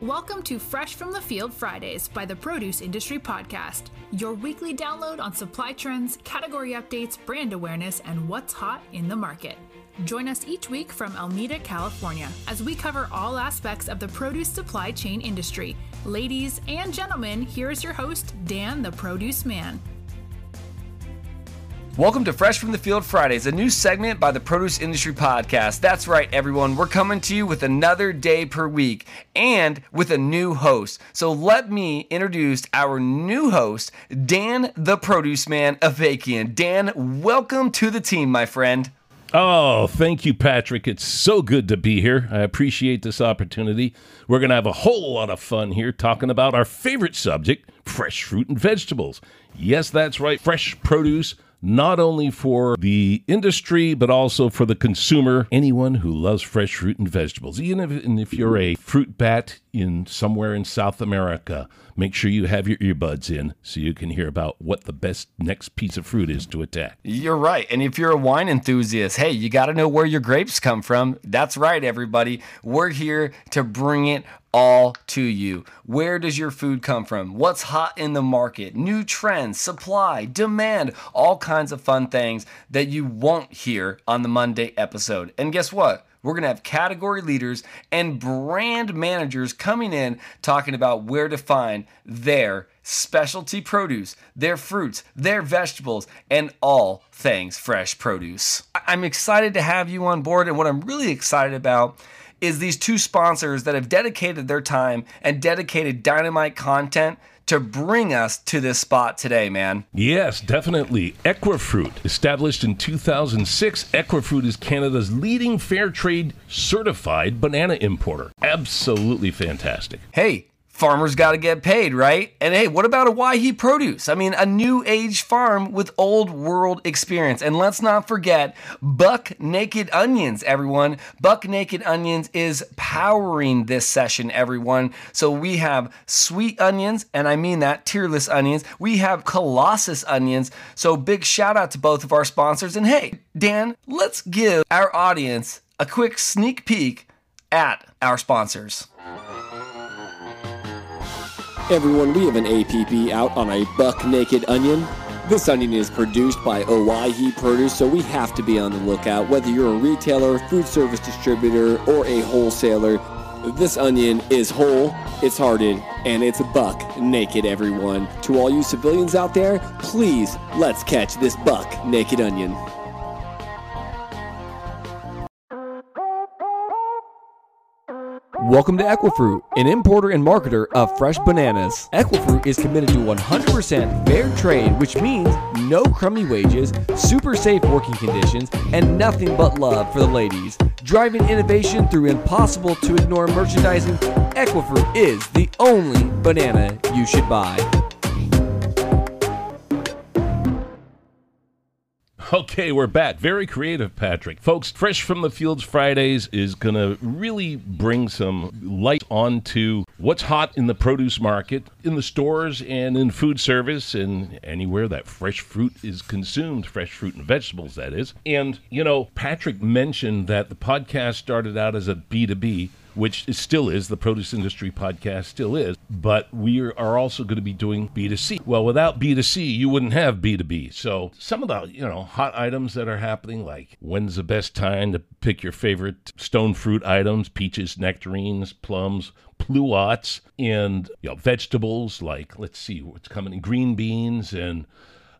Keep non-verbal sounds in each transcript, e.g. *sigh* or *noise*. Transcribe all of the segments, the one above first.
Welcome to Fresh from the Field Fridays by the Produce Industry Podcast, your weekly download on supply trends, category updates, brand awareness, and what's hot in the market. Join us each week from Alameda, California, as we cover all aspects of the produce supply chain industry. Ladies and gentlemen, here is your host, Dan the Produce Man. Welcome to Fresh from the Field Fridays, a new segment by the Produce Industry Podcast. That's right, everyone. We're coming to you with another day per week and with a new host. So let me introduce our new host, Dan the Produce Man Avakian. Dan, welcome to the team, my friend. Oh, thank you, Patrick. It's so good to be here. I appreciate this opportunity. We're going to have a whole lot of fun here talking about our favorite subject fresh fruit and vegetables. Yes, that's right, fresh produce not only for the industry, but also for the consumer, anyone who loves fresh fruit and vegetables. Even if, and if you're a fruit bat in somewhere in South America, make sure you have your earbuds in so you can hear about what the best next piece of fruit is to attack. You're right. And if you're a wine enthusiast, hey, you got to know where your grapes come from. That's right, everybody. We're here to bring it all to you. Where does your food come from? What's hot in the market? New trends, supply, demand, all kinds of fun things that you won't hear on the Monday episode. And guess what? We're going to have category leaders and brand managers coming in talking about where to find their specialty produce, their fruits, their vegetables, and all things fresh produce. I'm excited to have you on board, and what I'm really excited about is these two sponsors that have dedicated their time and dedicated dynamite content to bring us to this spot today, man. Yes, definitely. Equifruit, established in 2006, Equifruit is Canada's leading fair trade certified banana importer. Absolutely fantastic. Hey, farmers got to get paid, right? And hey, what about Owyhee Produce? I mean, a new age farm with old world experience. And let's not forget Buck Naked Onions, everyone. Buck Naked Onions is powering this session, everyone. So we have sweet onions, and I mean that, tearless onions. We have Colossus onions. So big shout out to both of our sponsors. And hey, Dan, let's give our audience a quick sneak peek at our sponsors. Everyone, we have an APB out on a buck naked onion. This onion is produced by Owyhee Produce, so we have to be on the lookout. Whether you're a retailer, food service distributor, or a wholesaler, this onion is whole, it's hearted, and it's a buck naked, everyone. To all you civilians out there, please let's catch this buck naked onion. Welcome to Equifruit, an importer and marketer of fresh bananas. Equifruit is committed to 100% fair trade, which means no crummy wages, super safe working conditions, and nothing but love for the ladies. Driving innovation through impossible to ignore merchandising, Equifruit is the only banana you should buy. *laughs* Okay, we're back. Very creative, Patrick. Folks, Fresh from the Fields Fridays is going to really bring some light onto what's hot in the produce market, in the stores, and in food service, and anywhere that fresh fruit is consumed, fresh fruit and vegetables, that is. And, you know, Patrick mentioned that the podcast started out as a B2B which still is the produce industry podcast still is but we are also going to be doing b2c well without b2c you wouldn't have b2b so some of the you know hot items that are happening like when's the best time to pick your favorite stone fruit items? Peaches nectarines plums pluots and you know vegetables like let's see what's coming in green beans and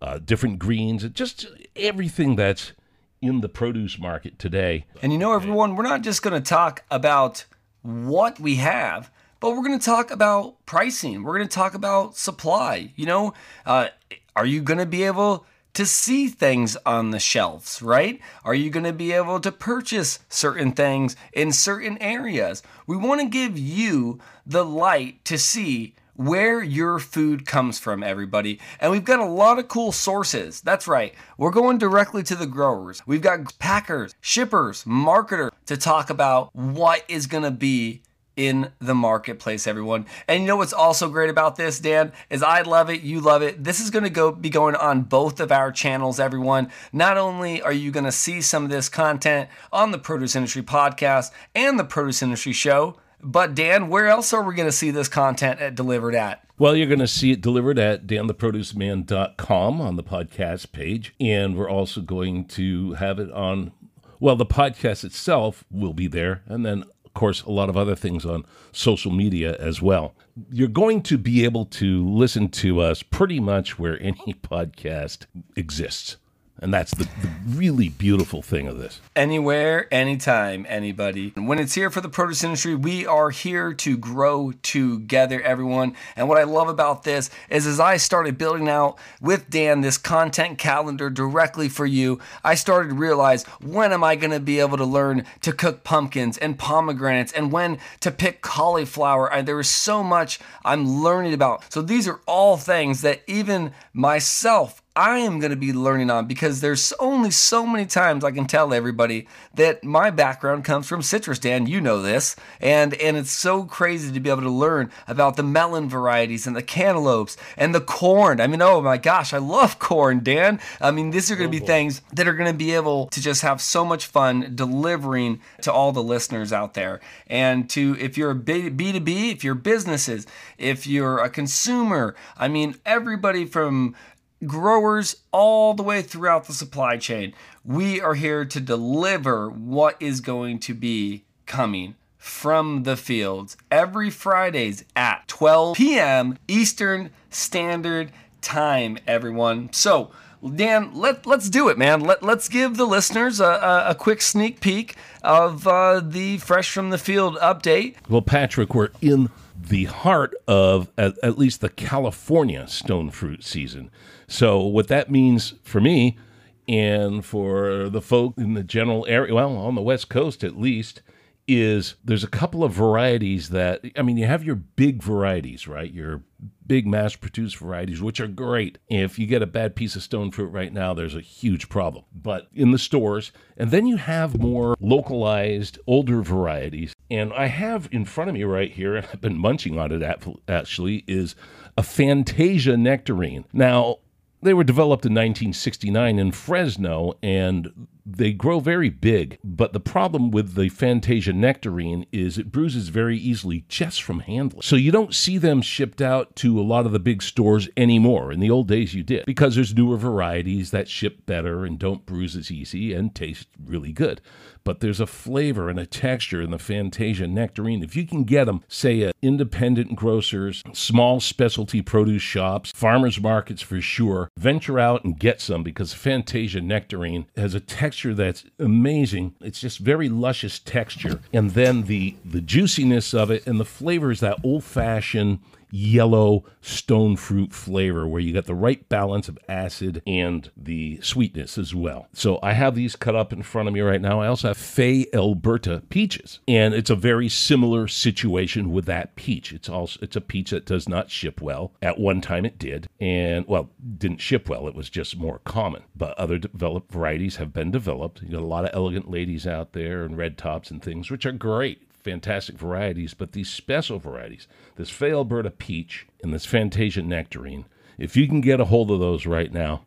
uh, different greens just everything that's in the produce market today. And you know, everyone, we're not just going to talk about what we have, but we're going to talk about pricing. We're going to talk about supply. You know, uh, are you going to be able to see things on the shelves, right? Are you going to be able to purchase certain things in certain areas? We want to give you the light to see where your food comes from, everybody. And we've got a lot of cool sources. That's right. We're going directly to the growers. We've got packers, shippers, marketers to talk about what is going to be in the marketplace, everyone. And you know what's also great about this, Dan, is I love it, you love it. This is going to go be going on both of our channels, everyone. Not only are you going to see some of this content on the Produce Industry podcast and the Produce Industry show, But Dan, where else are we going to see this content at, delivered at? Well, you're going to see it delivered at dantheproduceman.com on the podcast page. And we're also going to have it on, well, the podcast itself will be there. And then, of course, a lot of other things on social media as well. You're going to be able to listen to us pretty much where any *laughs* podcast exists. And that's the, the, really beautiful thing of this. Anywhere, anytime, anybody. When it's here for the produce industry, we are here to grow together, everyone. And what I love about this is as I started building out with Dan this content calendar directly for you, I started to realize when am I going to be able to learn to cook pumpkins and pomegranates and when to pick cauliflower. I, there is so much I'm learning about. So these are all things that even myself, I am going to be learning on because there's only so many times I can tell everybody that my background comes from citrus. Dan, you know this, and and it's so crazy to be able to learn about the melon varieties and the cantaloupes and the corn. I mean, oh my gosh, I love *laughs* corn, Dan. I mean, these are going to oh, be things that are going to be able to just have so much fun delivering to all the listeners out there. And to if you're a B2B, if you're businesses, if you're a consumer, I mean, everybody from growers all the way throughout the supply chain. We are here to deliver what is going to be coming from the fields every Fridays at 12 p.m. Eastern Standard Time, everyone. So, Dan, let, let's do it, man. Let, let's give the listeners a, a, a quick sneak peek of uh, the Fresh from the Field update. Well, Patrick, we're in the heart of at, at least the California stone fruit season. So, what that means for me and for the folk in the general area, well, on the West Coast at least, is there's a couple of varieties that, I mean, you have your big varieties, right? Your big mass produced varieties, which are great. If you get a bad piece of stone fruit right now, there's a huge problem. But in the stores, and then you have more localized, older varieties. And I have in front of me right here, I've been munching on it actually, is a Fantasia nectarine. Now, they were developed in 1969 in Fresno and they grow very big. But the problem with the Fantasia nectarine is it bruises very easily just from handling. So you don't see them shipped out to a lot of the big stores anymore. In the old days, you did because there's newer varieties that ship better and don't bruise as easy and taste really good but there's a flavor and a texture in the Fantasia nectarine. If you can get them, say at independent grocers, small specialty produce shops, farmers markets for sure, venture out and get some because Fantasia nectarine has a texture that's amazing. It's just very luscious texture, and then the the juiciness of it and the flavor is that old fashioned yellow stone fruit flavor where you got the right balance of acid and the sweetness as well. So I have these cut up in front of me right now. I also have Fay Elberta peaches, and it's a very similar situation with that peach. It's also it's a peach that does not ship well. At one time it did, and well, didn't ship well. It was just more common. But other developed varieties have been developed. You got a lot of elegant ladies out there and red tops and things, which are great fantastic varieties, but these special varieties, this Fay Elberta peach and this Fantasia nectarine, if you can get a hold of those right now,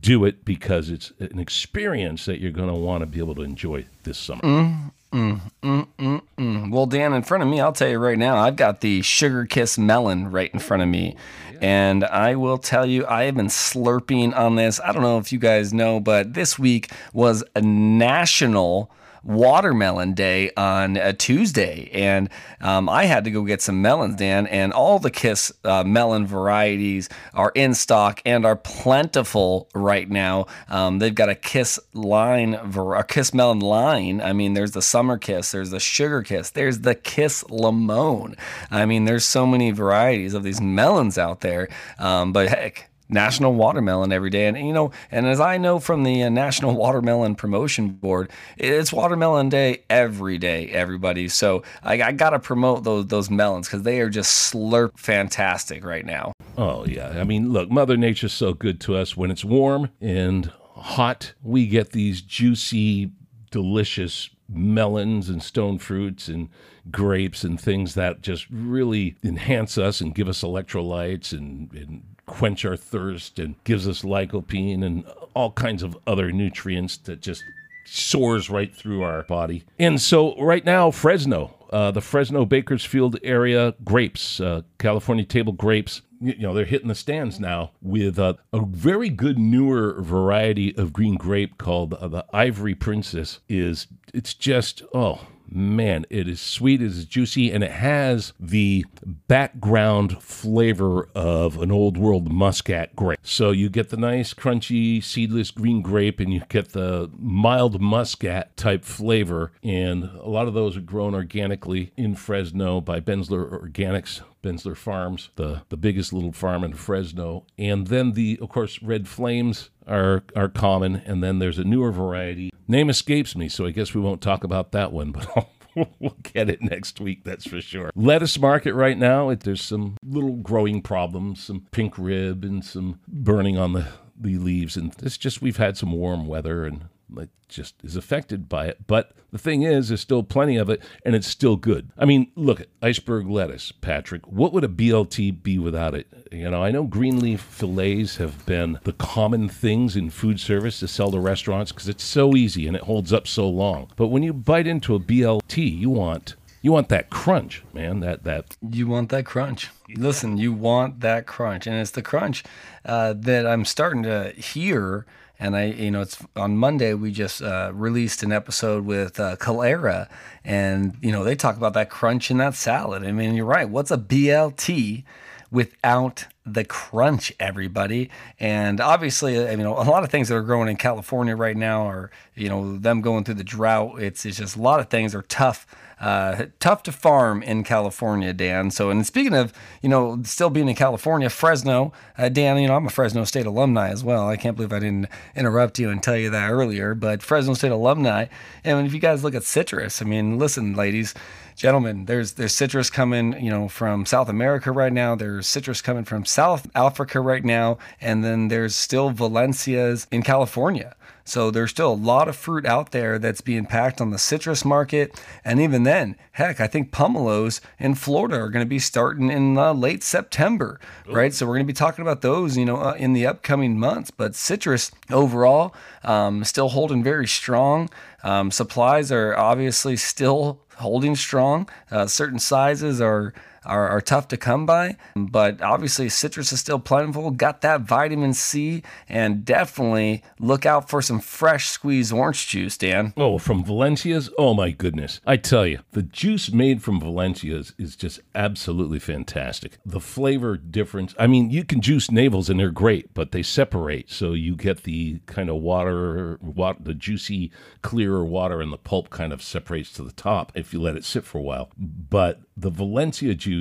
do it because it's an experience that you're going to want to be able to enjoy this summer. Mm, mm, mm, mm, mm. Well, Dan, in front of me, I'll tell you right now, I've got the Sugar Kiss melon right in front of me. And I will tell you, I have been slurping on this. I don't know if you guys know, but this week was a national Watermelon Day on a Tuesday, and um, I had to go get some melons, Dan. And all the Kiss uh, melon varieties are in stock and are plentiful right now. Um, they've got a Kiss line, a Kiss melon line. I mean, there's the Summer Kiss, there's the Sugar Kiss, there's the Kiss Limon. I mean, there's so many varieties of these melons out there. Um, but heck, National Watermelon every day. And, you know, and as I know from the uh, National *laughs* Watermelon Promotion Board, it's Watermelon Day every day, everybody. So I, I got to promote those, those melons because they are just slurp fantastic right now. Oh, yeah. I mean, look, Mother Nature's so good to us. When it's warm and hot, we get these juicy, delicious melons and stone fruits and grapes and things that just really enhance us and give us electrolytes and, and quench our thirst and gives us lycopene and all kinds of other nutrients that just soars right through our body. And so right now, Fresno, uh, the Fresno Bakersfield area grapes, uh, California table grapes. You know, they're hitting the stands now with uh, a very good newer variety of green grape called uh, the Ivory Princess. Is it's just oh man, it is sweet, it is juicy, and it has the background flavor of an old world muscat grape. So you get the nice, crunchy, seedless green grape, and you get the mild muscat type flavor. And a lot of those are grown organically in Fresno by Benzler Organics. Benzler Farms, the, the biggest little farm in Fresno. And then the, of course, red flames are are common, and then there's a newer variety. Name escapes me, so I guess we won't talk about that one, but *laughs* we'll get it next week, that's for sure. Lettuce market right now, it, there's some little growing problems, some pink rib and some burning on the the leaves, and it's just we've had some warm weather and it just is affected by it. But the thing is, there's still plenty of it, and it's still good. I mean, look at iceberg lettuce, Patrick. What would a BLT be without it? You know, I know green leaf fillets have been the common things in food service to sell to restaurants because it's so easy and it holds up so long. But when you bite into a BLT, you want you want that crunch, man. That that you want that crunch. Listen, you want that crunch, and it's the crunch uh, that I'm starting to hear and I, you know, it's on Monday we just uh, released an episode with uh, Calera, and you know they talk about that crunch in that salad. I mean, you're right. What's a BLT without the crunch, everybody? And obviously, you know, a lot of things that are growing in California right now are, you know, them going through the drought. It's, it's just a lot of things are tough uh, tough to farm in California, Dan. So, and speaking of, you know, still being in California, Fresno, uh, Dan, you know, I'm a Fresno State alumni as well. I can't believe I didn't interrupt you and tell you that earlier, but Fresno State alumni. And if you guys look at citrus, I mean, listen, ladies, gentlemen, there's there's citrus coming, you know, from South America right now. There's citrus coming from South Africa right now, and then there's still Valencias in California. So there's still a lot of fruit out there that's being packed on the citrus market. And even then, heck, I think pomelos in Florida are going to be starting in uh, late September, Ooh. right? So we're going to be talking about those, you know, uh, in the upcoming months. But citrus overall, um, still holding very strong. Um, supplies are obviously still holding strong. Uh, certain sizes are are, are tough to come by, but obviously citrus is still plentiful. Got that vitamin C, and definitely look out for some fresh squeezed orange juice, Dan. Oh, from Valencia's? Oh my goodness. I tell you, the juice made from Valencia's is just absolutely fantastic. The flavor difference, I mean, you can juice navels and they're great, but they separate. So you get the kind of water, water the juicy, clearer water, and the pulp kind of separates to the top if you let it sit for a while. But the Valencia juice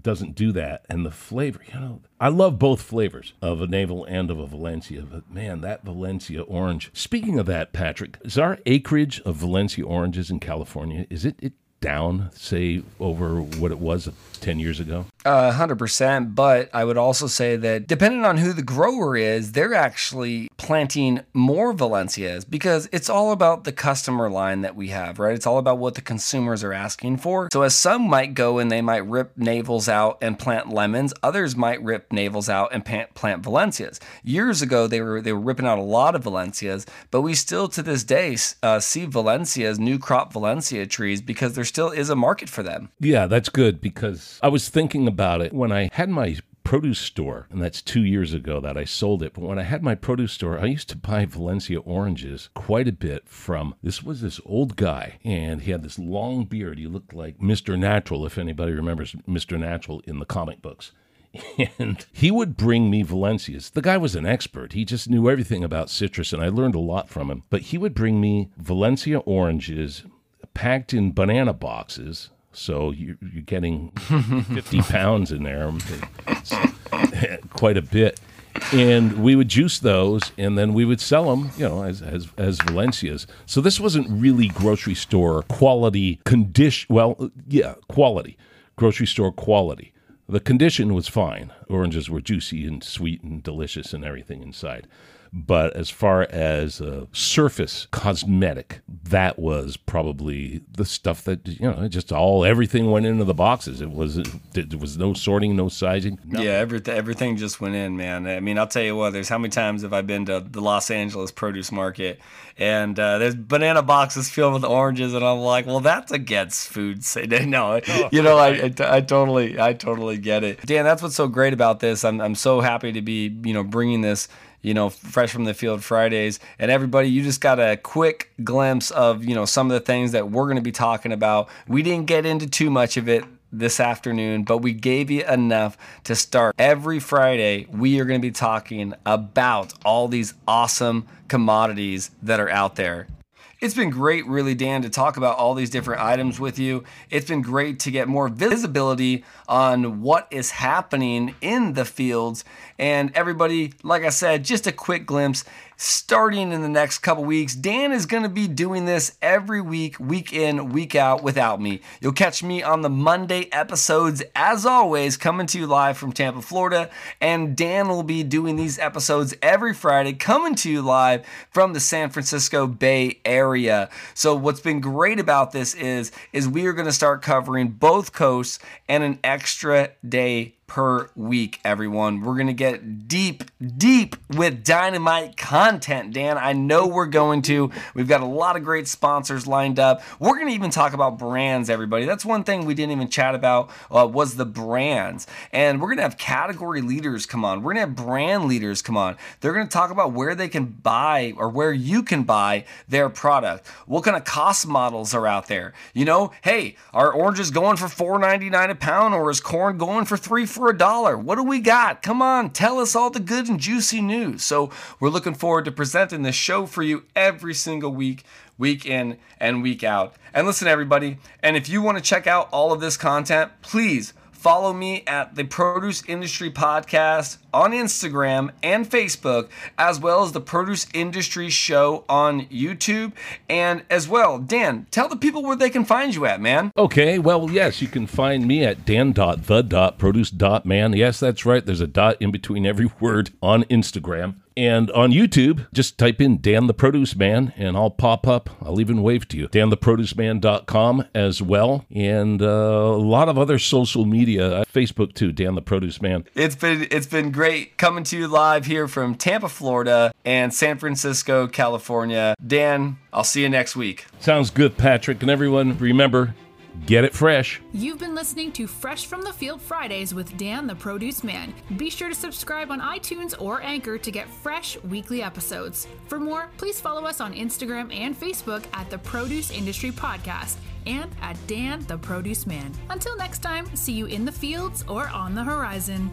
doesn't do that. And the flavor, you know, I love both flavors of a navel and of a Valencia, but man, that Valencia orange. Speaking of that, Patrick, is our acreage of Valencia oranges in California, is it, it down, say, over what it was 10 years ago? Uh, 100%. But I would also say that depending on who the grower is, they're actually planting more Valencias because it's all about the customer line that we have, right? It's all about what the consumers are asking for. So, as some might go and they might rip navels out and plant lemons, others might rip navels out and plant, Valencias. Years ago, they were they were ripping out a lot of Valencias, but we still to this day uh, see Valencias, new crop Valencia trees, because there still is a market for them. Yeah, that's good because I was thinking about it when I had my produce store, and that's two years ago that I sold it. But when I had my produce store, I used to buy Valencia oranges quite a bit from this was this old guy, and he had this long beard. He looked like Mr. Natural, if anybody remembers Mr. Natural in the comic books. *laughs* And he would bring me Valencias. The guy was an expert. He just knew everything about citrus, and I learned a lot from him. But he would bring me Valencia oranges packed in banana boxes so you're, you're getting *laughs* 50 pounds in there, *laughs* quite a bit. And we would juice those, and then we would sell them, you know, as as, as Valencias. So this wasn't really grocery store quality condition. Well, yeah, quality, grocery store quality. The condition was fine. Oranges were juicy and sweet and delicious and everything inside. But as far as uh, surface cosmetic, that was probably the stuff that you know, just all everything went into the boxes. It was there was no sorting, no sizing. nothing. Yeah, everything everything just went in, man. I mean, I'll tell you what. There's how many times have I been to the Los Angeles produce market, and uh, there's banana boxes filled with oranges, and I'm like, well, that's against food. *laughs* No, you know, I, I, I totally, I totally get it. Dan, that's what's so great about this. I'm, I'm so happy to be, you know, bringing this you know, fresh from the field Fridays. And everybody, you just got a quick glimpse of, you know, some of the things that we're going to be talking about. We didn't get into too much of it this afternoon, but we gave you enough to start. Every Friday, we are going to be talking about all these awesome commodities that are out there. It's been great, really, Dan, to talk about all these different items with you. It's been great to get more visibility on what is happening in the fields. And everybody, like I said, just a quick glimpse. Starting in the next couple weeks, Dan is going to be doing this every week, week in, week out without me. You'll catch me on the Monday episodes, as always, coming to you live from Tampa, Florida. And Dan will be doing these episodes every Friday, coming to you live from the San Francisco Bay Area. So what's been great about this is is we are going to start covering both coasts and an extra day per week, everyone. We're going to get deep, deep with dynamite content, Dan. I know we're going to. We've got a lot of great sponsors lined up. We're going to even talk about brands, everybody. That's one thing we didn't even chat about uh, was the brands. And we're going to have category leaders come on. We're going to have brand leaders come on. They're going to talk about where they can buy or where you can buy their product. What kind of cost models are out there? You know, hey, are oranges going for $4.99 a pound or is corn going for 3 for a dollar. What do we got? Come on, tell us all the good and juicy news. So, we're looking forward to presenting this show for you every single week, week in and week out. And listen, everybody, and if you want to check out all of this content, please follow me at the Produce Industry Podcast on Instagram and Facebook, as well as the Produce Industry Show on YouTube. And as well, Dan, tell the people where they can find you at, man. Okay, well, yes, you can find me at dan.the.produce.man. Yes, that's right. There's a dot in between every *laughs* word on Instagram. And on YouTube, just type in Dan the Produce Man and I'll pop up. I'll even wave to you. DanTheProduceMan.com as well. And uh, a lot of other social media, uh, Facebook too, Dan the Produce Man. It's been it's been great coming to you live here from Tampa, Florida and San Francisco, California. Dan, I'll see you next week. Sounds good, Patrick. And everyone, remember, get it fresh. You've been listening to Fresh from the Field Fridays with Dan the Produce Man. Be sure to subscribe on iTunes or Anchor to get fresh weekly episodes. For more, please follow us on Instagram and Facebook at the Produce Industry Podcast and at Dan the Produce Man. Until next time, see you in the fields or on the horizon.